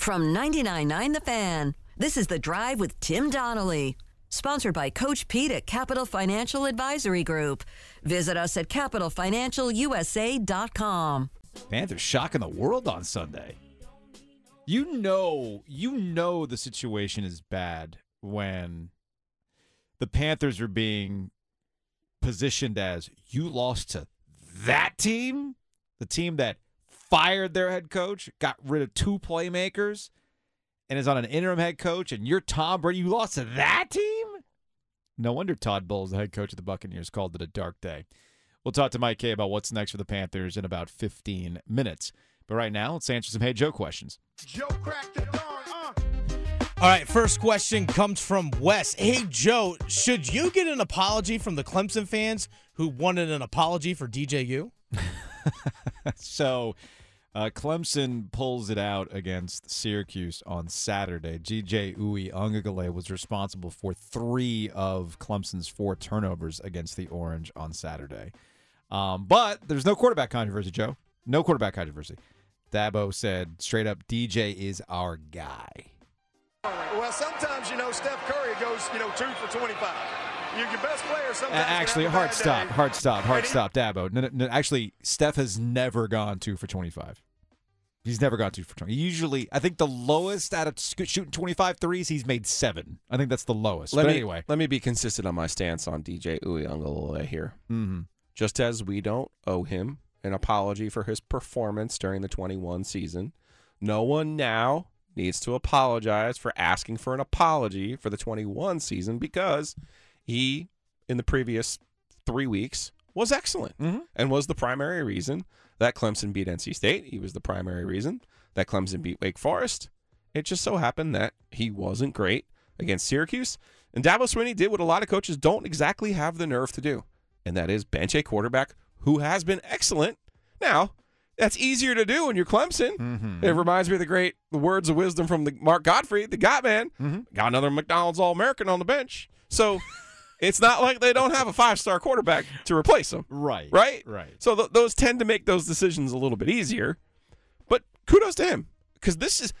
From 99.9 The Fan, this is The Drive with Tim Donnelly. Sponsored by Coach Pete at Capital Financial Advisory Group. Visit us at capitalfinancialusa.com. Panthers shocking the world on Sunday. You know, you know the situation is bad when the Panthers are being positioned as you lost to that team, the team that fired their head coach, got rid of two playmakers, and is on an interim head coach, and you're Tom Brady. You lost to that team? No wonder Todd Bowles, the head coach of the Buccaneers, called it a dark day. We'll talk to Mike Kaye about what's next for the Panthers in about 15 minutes. But right now, let's answer some Hey Joe questions. Joe cracked the dawn, uh. All right, first question comes from Wes. Hey, Joe, should you get an apology from the Clemson fans who wanted an apology for DJU? so uh, Clemson pulls it out against Syracuse on Saturday. DJ Uiagalelei was responsible for three of Clemson's four turnovers against the Orange on Saturday. Um, but there's no quarterback controversy, Joe. No quarterback controversy. Dabo said straight up, DJ is our guy. Well, sometimes, you know, Steph Curry goes, you know, two for 25. You're your best player sometimes. actually, have a hard stop, day. hard stop, hard And stop, Dabo. No, no, no, actually, Steph has never gone two for 25. He's never gone two for 20. Usually, I think the lowest out of shooting 25 threes, he's made seven. I think that's the lowest. Let but me anyway. let me be consistent on my stance on DJ Uiagalelei here. hmm Just as we don't owe him an apology for his performance during the 21 season, no one now needs to apologize for asking for an apology for the 21 season because he, in the previous three weeks, was excellent Mhm. and was the primary reason that Clemson beat NC State. He was the primary reason that Clemson beat Wake Forest. It just so happened that he wasn't great against Syracuse. And Dabo Swinney did what a lot of coaches don't exactly have the nerve to do, and that is bench a quarterback who has been excellent. Now, that's easier to do when you're Clemson. Mhm. It reminds me of the great the words of wisdom from the Mark Gottfried, the God man. Mhm. Got another McDonald's All American on the bench. So it's not like they don't have a five star quarterback to replace him. Right. Right? Right. So th- those tend to make those decisions a little bit easier. But kudos to him because this is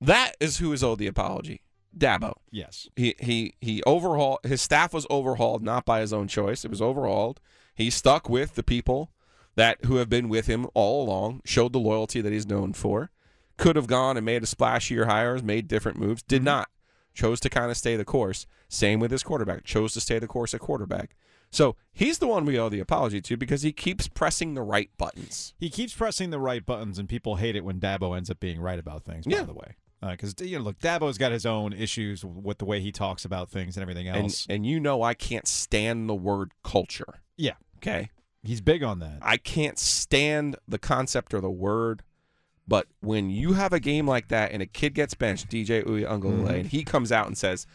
that is who is owed the apology. Dabo. Yes. He he he overhauled his staff was overhauled not by his own choice. It was overhauled. He stuck with the people that who have been with him all along, showed the loyalty that he's known for. Could have gone and made a splashier hires, made different moves, did mm-hmm. not. Chose to kind of stay the course. Same with his quarterback. Chose to stay the course at quarterback. So he's the one we owe the apology to because he keeps pressing the right buttons. He keeps pressing the right buttons, and people hate it when Dabo ends up being right about things. By Yeah. the way, uh, because you know, look, Dabo's got his own issues with the way he talks about things and everything And else. and you know I can't stand the word culture. yeah, Okay. he's big on that. I can't stand the concept or the word, but when you have a game like that and a kid gets benched, DJ Uiagalelei, and he comes out and says,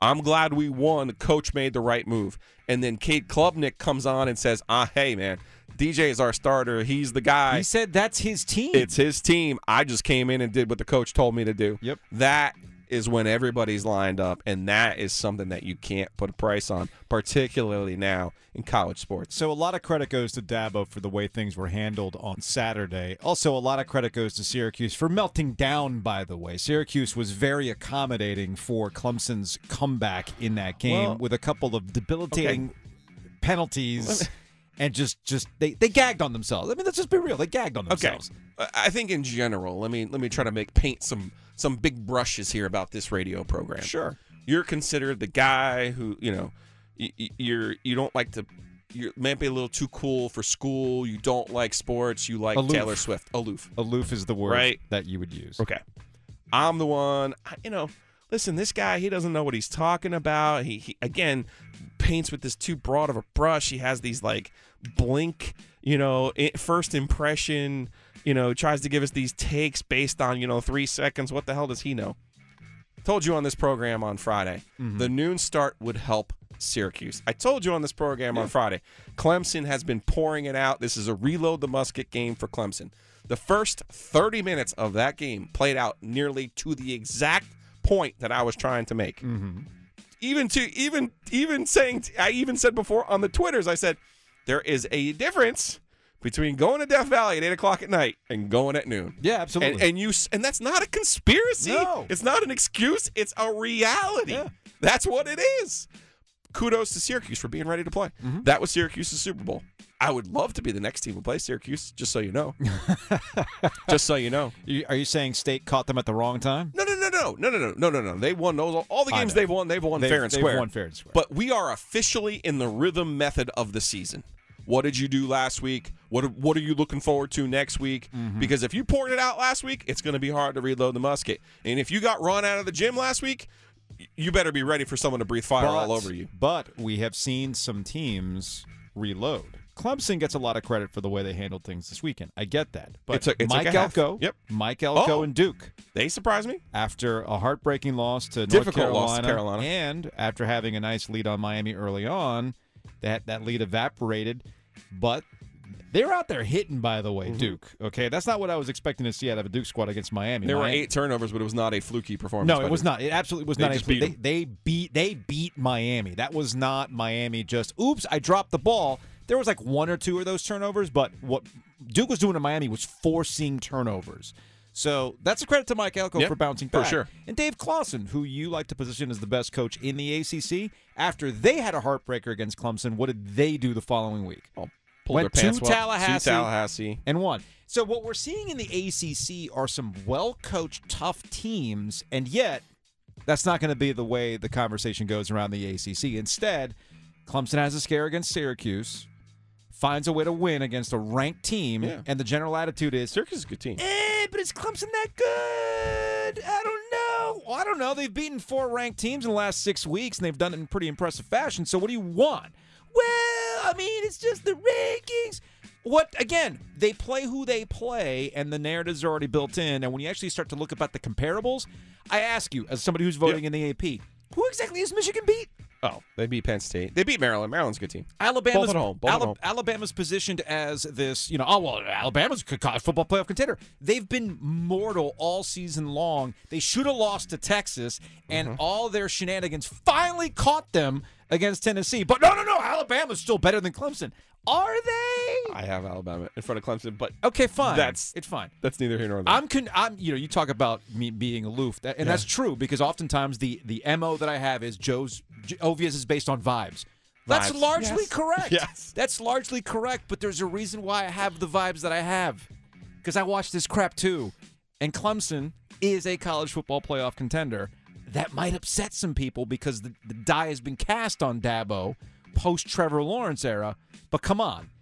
"I'm glad we won. The coach made the right move," and then Cade Klubnik comes on and says, "Ah, hey man, DJ is our starter. He's the guy. he said that's his team. It's his team. I just came in and did what the coach told me to do." Yep. That is when everybody's lined up, and that is something that you can't put a price on, particularly now in college sports. So a lot of credit goes to Dabo for the way things were handled on Saturday. Also, a lot of credit goes to Syracuse for melting down. By the way, Syracuse was very accommodating for Clemson's comeback in that game Well- with a couple of debilitating penalties, and just just they they gagged on themselves. I mean, let's just be real. They gagged on themselves. I- I think in general, let me let me try to make paint some some big brushes here about this radio program. Sure. You're considered the guy who, you know, y- y- you're you don't like to you might be a little too cool for school. You don't like sports. You like Aloof. Taylor Swift. Aloof. Aloof is the word Right. that you would use. Okay. I'm the one, I- you know, listen, this guy, he doesn't know what he's talking about. He, he again paints with this too broad of a brush. He has these like blink, you know, first impression, you know, tries to give us these takes based on, you know, 3 seconds. What the hell does he know? Told you on this program on Friday, mm-hmm. the noon start would help Syracuse. I told you on this program on Friday, Clemson has been pouring it out. This is a reload the musket game for Clemson. The first 30 minutes of that game played out nearly to the exact point that I was trying to make. Even to even even saying I even said before on the Twitters, I said there is a difference between going to Death Valley at eight o'clock at night and going at noon. Yeah, absolutely. And, and you and that's not a conspiracy. No. It's not an excuse. It's a reality. Yeah. That's what it is. Kudos to Syracuse for being ready to play. Mm-hmm. That was Syracuse's Super Bowl. I would love to be the next team to play Syracuse, just so you know. just so you know. Are you saying State caught them at the wrong time? No, no, no, no, no, no, no, no. They won those. All the games they've won, they've won They've- fair and square. they've won fair and square. But we are officially in the rhythm method of the season. What did you do last week? What What are you looking forward to next week? Mm-hmm. Because if you poured it out last week, it's going to be hard to reload the musket. And if you got run out of the gym last week, you better be ready for someone to breathe fire all over you. But we have seen some teams reload. Clemson gets a lot of credit for the way they handled things this weekend. I get that. But It took- it took Mike a half. Elko, Yep. Mike Elko Oh. and Duke, They surprised me. after a heartbreaking loss to North Carolina, loss to Carolina. and after having a nice lead on Miami early on, that that lead evaporated. But they're out there hitting, by the way, mm-hmm. Duke. Okay, that's not what I was expecting to see out of a Duke squad against Miami. There were eight turnovers, but it was not a fluky performance. No, it was Duke. not. It absolutely was They not. a- beat they, they beat they beat Miami. That was not Miami. Just oops, I dropped the ball. There was like one or two of those turnovers, but what Duke was doing in Miami was forcing turnovers. So that's a credit to Mike Elko Yep, for bouncing for back. sure. And Dave Clawson, who you like to position as the best coach in the ACC, after they had a heartbreaker against Clemson, what did they do the following week? Oh, pulled Went their pants to. Tallahassee. To Tallahassee. and won. So what we're seeing in the ACC are some well-coached, tough teams, and yet that's not going to be the way the conversation goes around the ACC. Instead, Clemson has a scare against Syracuse, finds a way to win against a ranked team, Yeah. and the general attitude is, Syracuse is a good team. eh, but is Clemson that good? I don't know. Well, I don't know. They've beaten four ranked teams in the last six weeks, and they've done it in pretty impressive fashion. So what do you want? Well, I mean, it's just the rankings. What again? They play who they play, and the narratives are already built in. And when you actually start to look about the comparables, I ask you, as somebody who's voting in the AP, who exactly is Michigan beat? Oh, they beat Penn State. They beat Maryland. Maryland's a good team. Alabama's Both at home, both at home. Alabama's positioned as this, you know, oh well, Alabama's a college football playoff contender. They've been mortal all season long. They should have lost to Texas, and Mm-hmm. all their shenanigans finally caught them against Tennessee. But no, no, no, Alabama's still better than Clemson. Are they? I have Alabama in front of Clemson, but Okay, fine. That's- it's fine. that's neither here nor there. I'm con- I'm you know you talk about me being aloof that, and that's true because oftentimes the the mo that I have is Joe's J- Ovies is based on vibes. That's Vibes. largely Yes. correct. Yes. That's largely correct, but there's a reason why I have the vibes that I have. Because I watched this crap too. And Clemson is a college football playoff contender. That might upset some people because the, the die has been cast on Dabo post Trevor Lawrence era. But come on,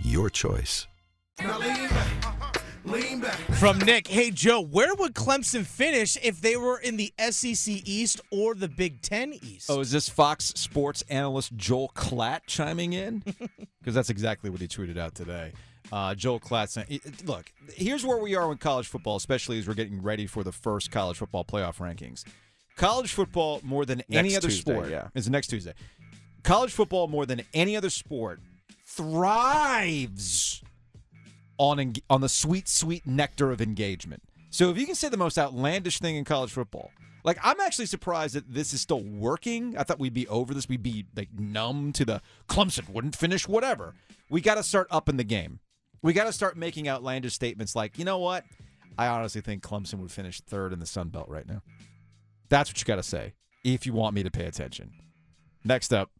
your choice. From Nick, hey Joe, where would Clemson finish if they were in the SEC East or the Big Ten East? Oh, is this Fox Sports analyst Joel Klatt chiming in? Because that's exactly what he tweeted out today. Uh, Joel Klatt saying, it- it- "Look, here's where we are with college football, especially as we're getting ready for the first college football playoff rankings. College football, more than any other Tuesday, sport, yeah. is next Tuesday. College football, more than any other sport, thrives on eng- on the sweet, sweet nectar of engagement. So if you can say the most outlandish thing in college football, like I'm actually surprised that this is still working. I thought we'd be over this. We'd be like numb to the Clemson wouldn't finish whatever. We got to start up in the game. We got to start making outlandish statements like, you know what? I honestly think Clemson would finish third in the Sun Belt right now. That's what you got to say if you want me to pay attention. Next up,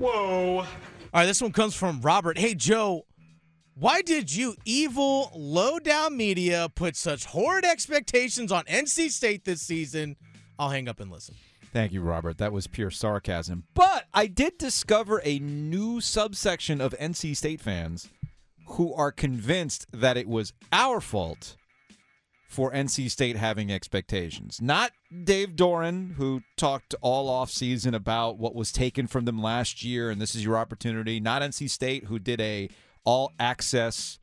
All right, this one comes from Robert. Hey, Joe, why did you evil, low down media put such horrid expectations on NC State this season? I'll hang up and listen. Thank you, Robert. That was pure sarcasm. But I did discover a new subsection of NC State fans who are convinced that it was our fault for NC State having expectations. Not Dave Doeren, who talked all offseason about what was taken from them last year and this is your opportunity. Not NC State, who did a all access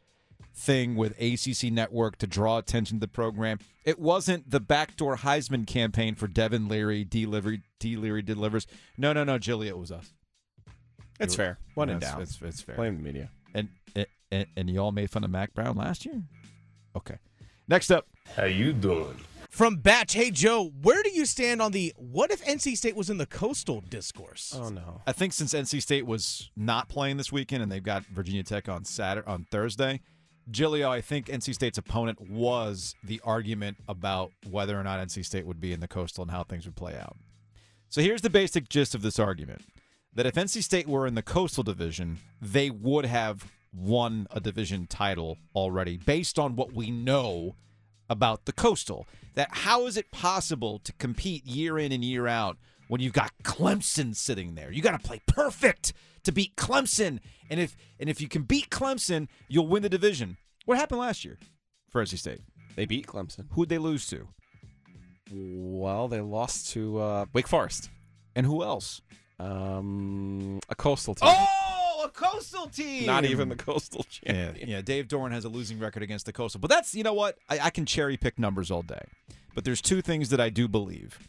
thing with ACC Network to draw attention to the program. It wasn't the backdoor Heisman campaign for Devin Leary, D. Leary, D. Leary delivers. No, no, no, Jilly, it was us. It's fair. One and down. It's, it's fair. Blame the media. And, and and you all made fun of Mack Brown last year. Okay. Next up, How you doing? From Batch, hey Joe, where do you stand on the what if NC State was in the coastal discourse? Oh no. I think since NC State was not playing this weekend and they've got Virginia Tech on Saturday on Thursday, Giglio, I think NC State's opponent was the argument about whether or not NC State would be in the coastal and how things would play out. So here's the basic gist of this argument: that if NC State were in the coastal division, they would have won a division title already, based on what we know about the coastal. That how is it possible to compete year in and year out when you've got Clemson sitting there? You got to play perfect to beat Clemson, and if and if you can beat Clemson, you'll win the division. What happened last year for NC State? They beat Clemson. Who'd they lose to, Well, they lost to uh, Wake Forest. and who else? Um, a coastal team. Oh, coastal team. Not even the coastal Yeah, champion. yeah. Dave Doeren has a losing record against the Coastal, but that's you know what I, I can cherry pick numbers all day. But there's two things that I do believe.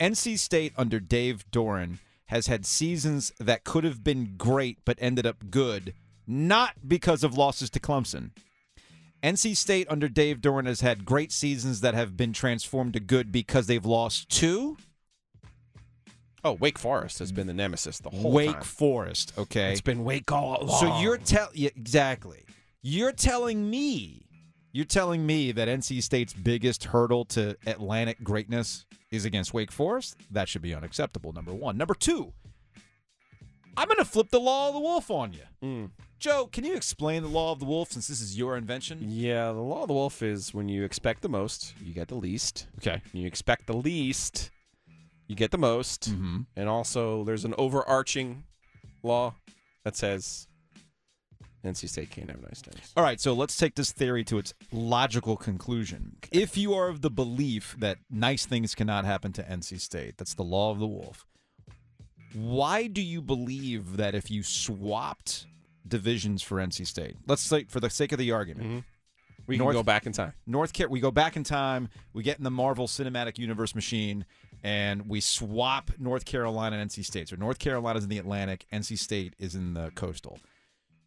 NC State under Dave Doeren has had seasons that could have been great but ended up good, not because of losses to Clemson. NC State under Dave Doeren has had great seasons that have been transformed to good because they've lost to Oh, Wake Forest has been the nemesis the whole Wake time. Forest. Okay, It's been Wake all along. So you're tell yeah, exactly. You're telling me, you're telling me that NC State's biggest hurdle to Atlantic greatness is against Wake Forest. That should be unacceptable. Number one. Number two. I'm going to flip the law of the wolf on you. Mm. Joe, can you explain the law of the wolf since this is your invention? Yeah, the law of the wolf is when you expect the most, you get the least. Okay. When you expect the least, you get the most. Mm-hmm. And also, there's an overarching law that says NC State can't have nice things. All right, so let's take this theory to its logical conclusion. If you are of the belief that nice things cannot happen to NC State, that's the law of the wolf. Why do you believe that if you swapped divisions for NC State, let's say for the sake of the argument, We North- can go back in time. North Car- we go back in time, we get in the Marvel Cinematic Universe machine, and we swap North Carolina and NC State. So North Carolina's in the Atlantic, NC State is in the coastal.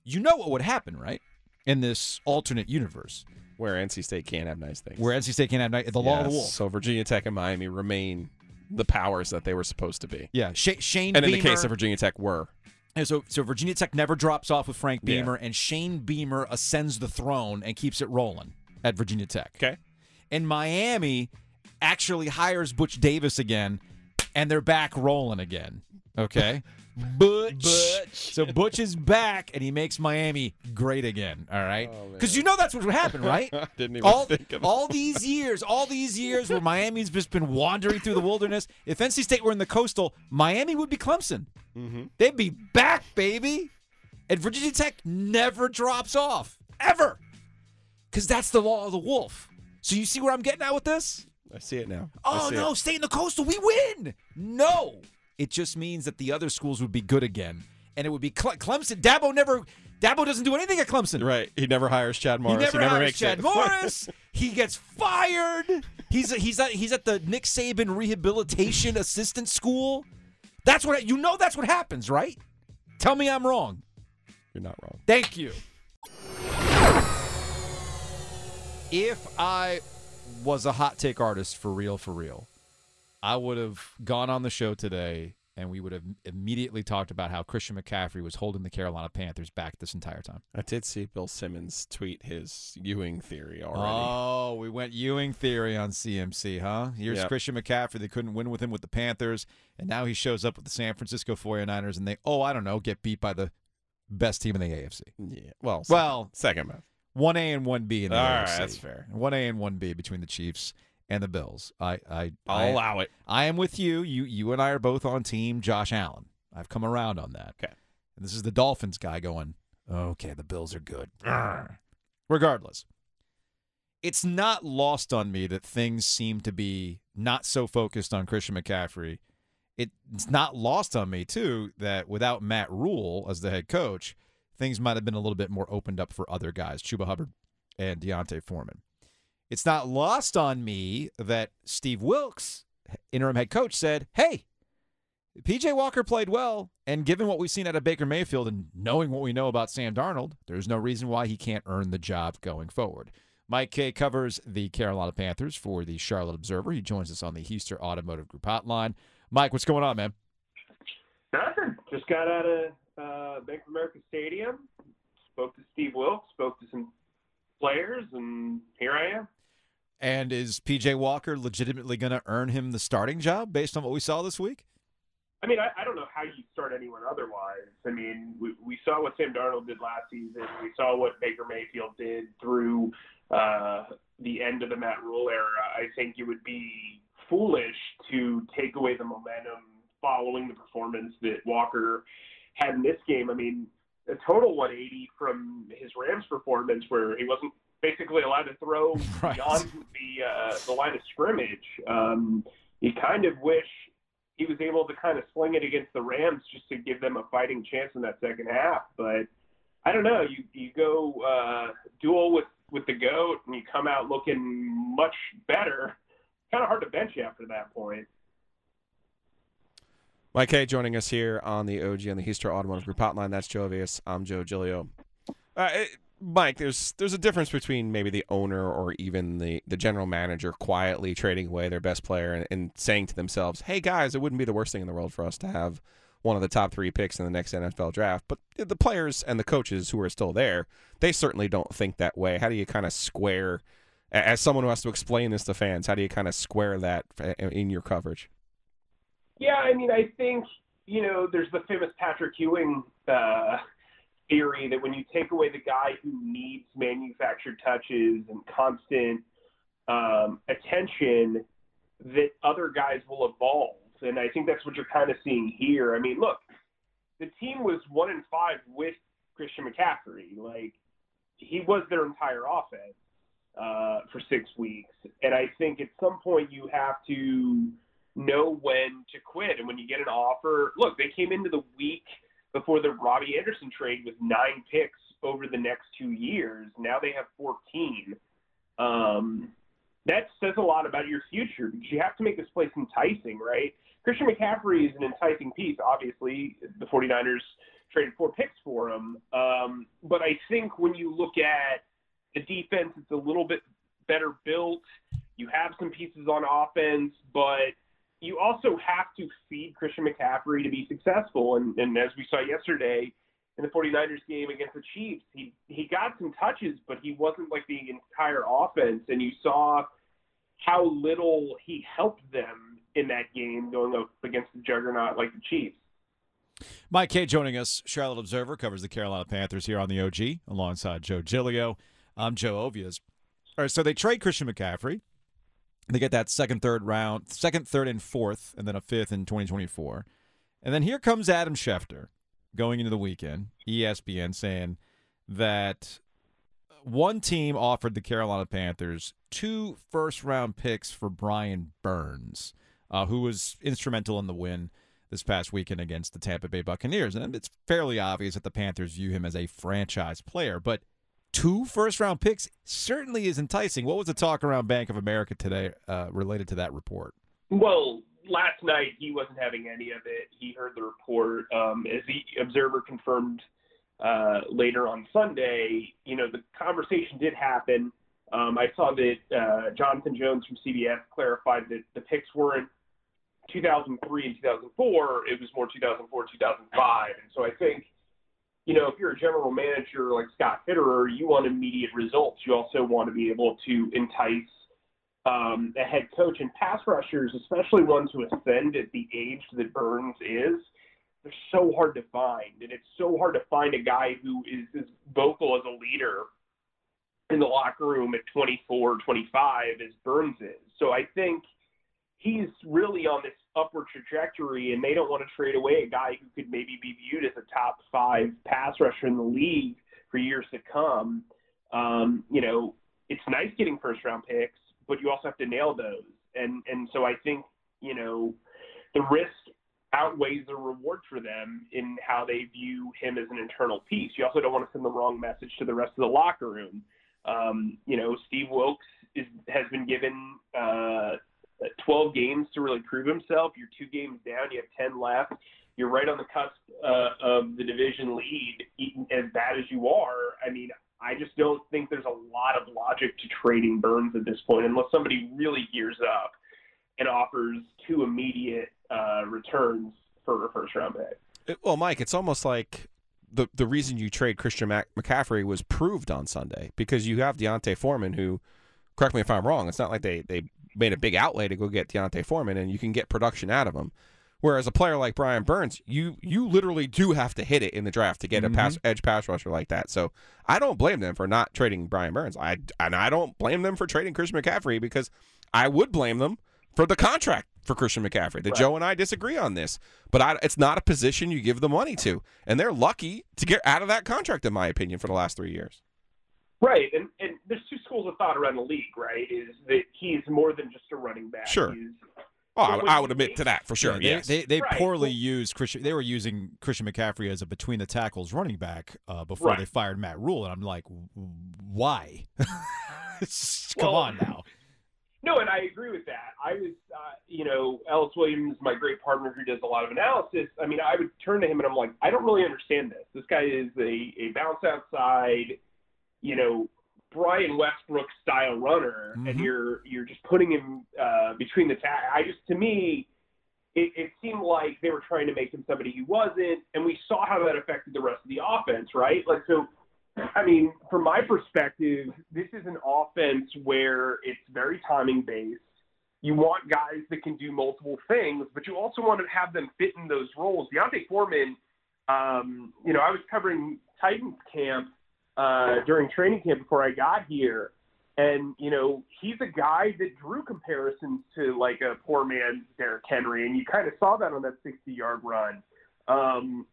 You know what would happen, right? In this alternate universe, Where NC State can't have nice things. where NC State can't have nice, the law of the wolf. So Virginia Tech and Miami remain the powers that they were supposed to be. Yeah, Sha- Shane. And in the case of Virginia Tech, were. And so, so Virginia Tech never drops off with Frank Yeah. Beamer, and Shane Beamer ascends the throne and keeps it rolling at Virginia Tech. Okay. And Miami actually hires Butch Davis again, and they're back rolling again. Okay. Butch. So Butch is back, and he makes Miami great again. All right. Oh, Because you know that's what would happen, right? Didn't even all, think of all these years, all these years where Miami's just been wandering through the wilderness. If NC State were in the coastal, Miami would be Clemson. Mm-hmm. They'd be back, baby. And Virginia Tech never drops off, ever. Because that's the law of the wolf. So you see where I'm getting at with this? I see it now. Oh, no, it. stay in the coastal. We win. No. It just means that the other schools would be good again. And it would be Cle- Clemson. Dabo never, Dabo doesn't do anything at Clemson. Right. He never hires Chad Morris. He never, hires makes Chad it. Morris. he gets fired. He's he's at, he's at the Nick Saban Rehabilitation Assistant School. That's what you know. That's what happens, right? Tell me I'm wrong. You're not wrong. Thank you. If I was a hot take artist for real, for real, I would have gone on the show today and we would have immediately talked about how Christian McCaffrey was holding the Carolina Panthers back this entire time. I did see Bill Simmons tweet his Ewing theory already. Oh, we went Ewing theory on CMC, huh? Here's Yep. Christian McCaffrey. They couldn't win with him with the Panthers, and now he shows up with the San Francisco 49ers, and they, oh, I don't know, get beat by the best team in the AFC. yeah. Well, Well, second best. 1A and 1B in the All AFC. right, that's fair. 1A and 1B between the Chiefs and the Bills. I I I'll I, allow it. I am with you. You you and I are both on team Josh Allen. I've come around on that. Okay. And this is the Dolphins guy going, "Okay, the Bills are good." Regardless, it's not lost on me that things seem to be not so focused on Christian McCaffrey. It's not lost on me too that without Matt Rhule as the head coach, things might have been a little bit more opened up for other guys. Chuba Hubbard, and D'Onta Foreman. It's not lost on me that Steve Wilks, interim head coach, said, Hey, PJ Walker played well, and given what we've seen out of Baker Mayfield and knowing what we know about Sam Darnold, there's no reason why he can't earn the job going forward. Mike Kaye covers the Carolina Panthers for the Charlotte Observer. He joins us on the Heister Automotive Group hotline. Mike, what's going on, man? Nothing. Just got out of uh, Bank of America Stadium. Spoke to Steve Wilks. Spoke to some players, and here I am. And is PJ Walker legitimately going to earn him the starting job based on what we saw this week? I mean, I, I don't know how you start anyone otherwise. I mean, we, we saw what Sam Darnold did last season. We saw what Baker Mayfield did through uh, the end of the Matt Rhule era. I think it would be foolish to take away the momentum following the performance that Walker had in this game. I mean, a total 180 from his Rams performance, where he wasn't basically allowed to throw Right. beyond the uh, the line of scrimmage. Um, you kind of wish he was able to kind of sling it against the Rams just to give them a fighting chance in that second half. But I don't know. You you go uh, duel with with the goat and you come out looking much better. Kind of hard to bench you after that point. Mike Kaye joining us here on the OG on the Heister Automotive Group hotline. That's Joe Ovies. I'm Joe Giglio. Uh, it- Mike, there's there's a difference between maybe the owner or even the, the general manager quietly trading away their best player and, and saying to themselves, "Hey guys, it wouldn't be the worst thing in the world for us to have one of the top three picks in the next NFL draft." But the players and the coaches who are still there, they certainly don't think that way. How do you kind of square, as someone who has to explain this to fans, how do you kind of square that uh, in your coverage? Yeah, I mean, I think you know, there's the famous Patrick Ewing uh, theory that when you take away the guy who needs manufactured touches and constant um, attention, that other guys will evolve. And I think that's what you're kind of seeing here. I mean, look, the team was one in five with Christian McCaffrey. Like he was their entire offense uh, for six weeks, and I think at some point you have to know when to quit. And when you get an offer, look, they came into the week before the Robbie Anderson trade with nine picks over the next two years. Now they have 14. Um, that says a lot about your future because you have to make this place enticing, right? Christian McCaffrey is an enticing piece. Obviously, the 49ers traded four picks for him. Um, but I think when you look at the defense, it's a little bit better built. You have some pieces on offense, but you also have to feed Christian McCaffrey to be successful. And, and as we saw yesterday in the 49ers game against the Chiefs, he, he got some touches, but he wasn't like the entire offense. And you saw how little he helped them in that game going up against the juggernaut like the Chiefs. Mike Kaye joining us. Charlotte Observer covers the Carolina Panthers here on the OG alongside Joe Giglio. I'm Joe Ovies. All right, so they trade Christian McCaffrey. They get that second, third round, second, third, and fourth, and then a fifth in 2024. And then here comes Adam Schefter going into the weekend, ESPN, saying that one team offered the Carolina Panthers two first round picks for Brian Burns, uh, who was instrumental in the win this past weekend against the Tampa Bay Buccaneers. And it's fairly obvious that the Panthers view him as a franchise player, but two first round picks certainly is enticing. What was the talk around Bank of America today uh, related to that report? Well, last night he wasn't having any of it. He heard the report. Um, as the observer confirmed uh, later on Sunday, you know, the conversation did happen. Um, I saw that uh, Jonathan Jones from CBS clarified that the picks weren't 2003 and 2004. It was more 2004, 2005. And so I think, you know, if you're a general manager like Scott Fitterer, you want immediate results. You also want to be able to entice um, a head coach and pass rushers, especially ones who ascend at the age that Burns is, they're so hard to find. And it's so hard to find a guy who is as vocal as a leader in the locker room at 24, 25 as Burns is. So I think he's really on this upward trajectory, and they don't want to trade away a guy who could maybe be viewed as a top five pass rusher in the league for years to come. Um, you know, it's nice getting first round picks, but you also have to nail those. And and so I think you know the risk outweighs the reward for them in how they view him as an internal piece. You also don't want to send the wrong message to the rest of the locker room. Um, you know, Steve Wilks is, has been given uh, 12 games to really prove himself. You're two games down. You have 10 left. You're right on the cusp uh, of the division lead. As bad as you are, I mean, I just don't think there's a lot of logic to trading Burns at this point, unless somebody really gears up and offers two immediate uh, returns for a first round pick. Well, Mike, it's almost like the the reason you trade Christian Mac- McCaffrey was proved on Sunday because you have D'Onta Foreman, who, correct me if I'm wrong, it's not like they they made a big outlay to go get D'Onta Foreman, and you can get production out of him. Whereas a player like Brian Burns, you you literally do have to hit it in the draft to get a pass mm-hmm. edge pass rusher like that. So I don't blame them for not trading Brian Burns. I and I don't blame them for trading Christian McCaffrey because I would blame them for the contract for Christian McCaffrey. That Joe and I disagree on this, but I, it's not a position you give the money to, and they're lucky to get out of that contract, in my opinion, for the last three years. Right, and and there's two schools of thought around the league, right? Is that he's more than just a running back. Sure. He's, Oh, I, I would admit to that for sure. Yeah, yes. they, they, they Right. poorly Well- used Christian. They were using Christian McCaffrey as a between the tackles running back uh, before Right. they fired Matt Rhule, and I'm like, why? Come Well, on now. No, and I agree with that. I was, uh, you know, Ellis Williams, my great partner who does a lot of analysis. I mean, I would turn to him and I'm like, I don't really understand this. This guy is a, a bounce outside, you know, Brian Westbrook style runner, and Mhm. you're you're just putting him uh, between the tag. I just, to me, it, it seemed like they were trying to make him somebody he wasn't, and we saw how that affected the rest of the offense, right? Like so. I mean, from my perspective, this is an offense where it's very timing based. You want guys that can do multiple things, but you also want to have them fit in those roles. D'Onta Foreman, um, you know, I was covering Titans camp uh, during training camp before I got here, and you know, he's a guy that drew comparisons to like a poor man's Derrick Henry, and you kind of saw that on that 60-yard run. Um,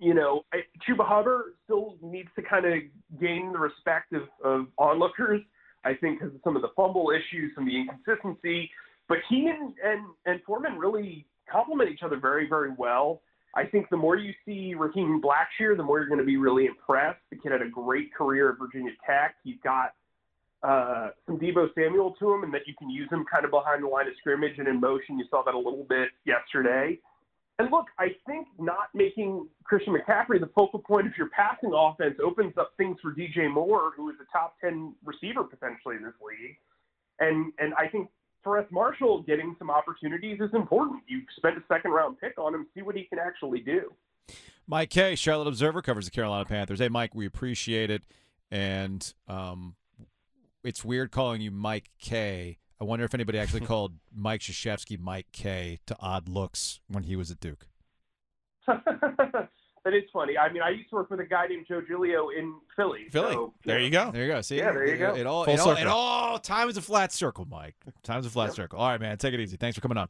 you know, I- Chuba Hubbard still needs to kind of gain the respect of, of onlookers. I think because of some of the fumble issues, some of the inconsistency. But he and, and and Foreman really complement each other very, very well. I think the more you see Raheem Blackshear, the more you're going to be really impressed. The kid had a great career at Virginia Tech. He's got uh, some Deebo Samuel to him, and that you can use him kind of behind the line of scrimmage and in motion. You saw that a little bit yesterday. And look, I think not making Christian McCaffrey the focal point of your passing offense opens up things for DJ Moore, who is a top 10 receiver potentially in this league. And and I think Terrace Marshall getting some opportunities is important. You spent a second round pick on him, see what he can actually do. Mike Kaye, Charlotte Observer, covers the Carolina Panthers. Hey, Mike, we appreciate it. And um, it's weird calling you Mike K. I wonder if anybody actually called Mike Krzyzewski Mike K to odd looks when he was at Duke. that is funny. I mean, I used to work with a guy named Joe Giglio in Philly. Philly. so, there you go. There you go. See, Yeah, there you it, go. It all, Full it all, it all time is a flat circle, Mike. Time's a flat circle. All right, man. Take it easy. Thanks for coming on.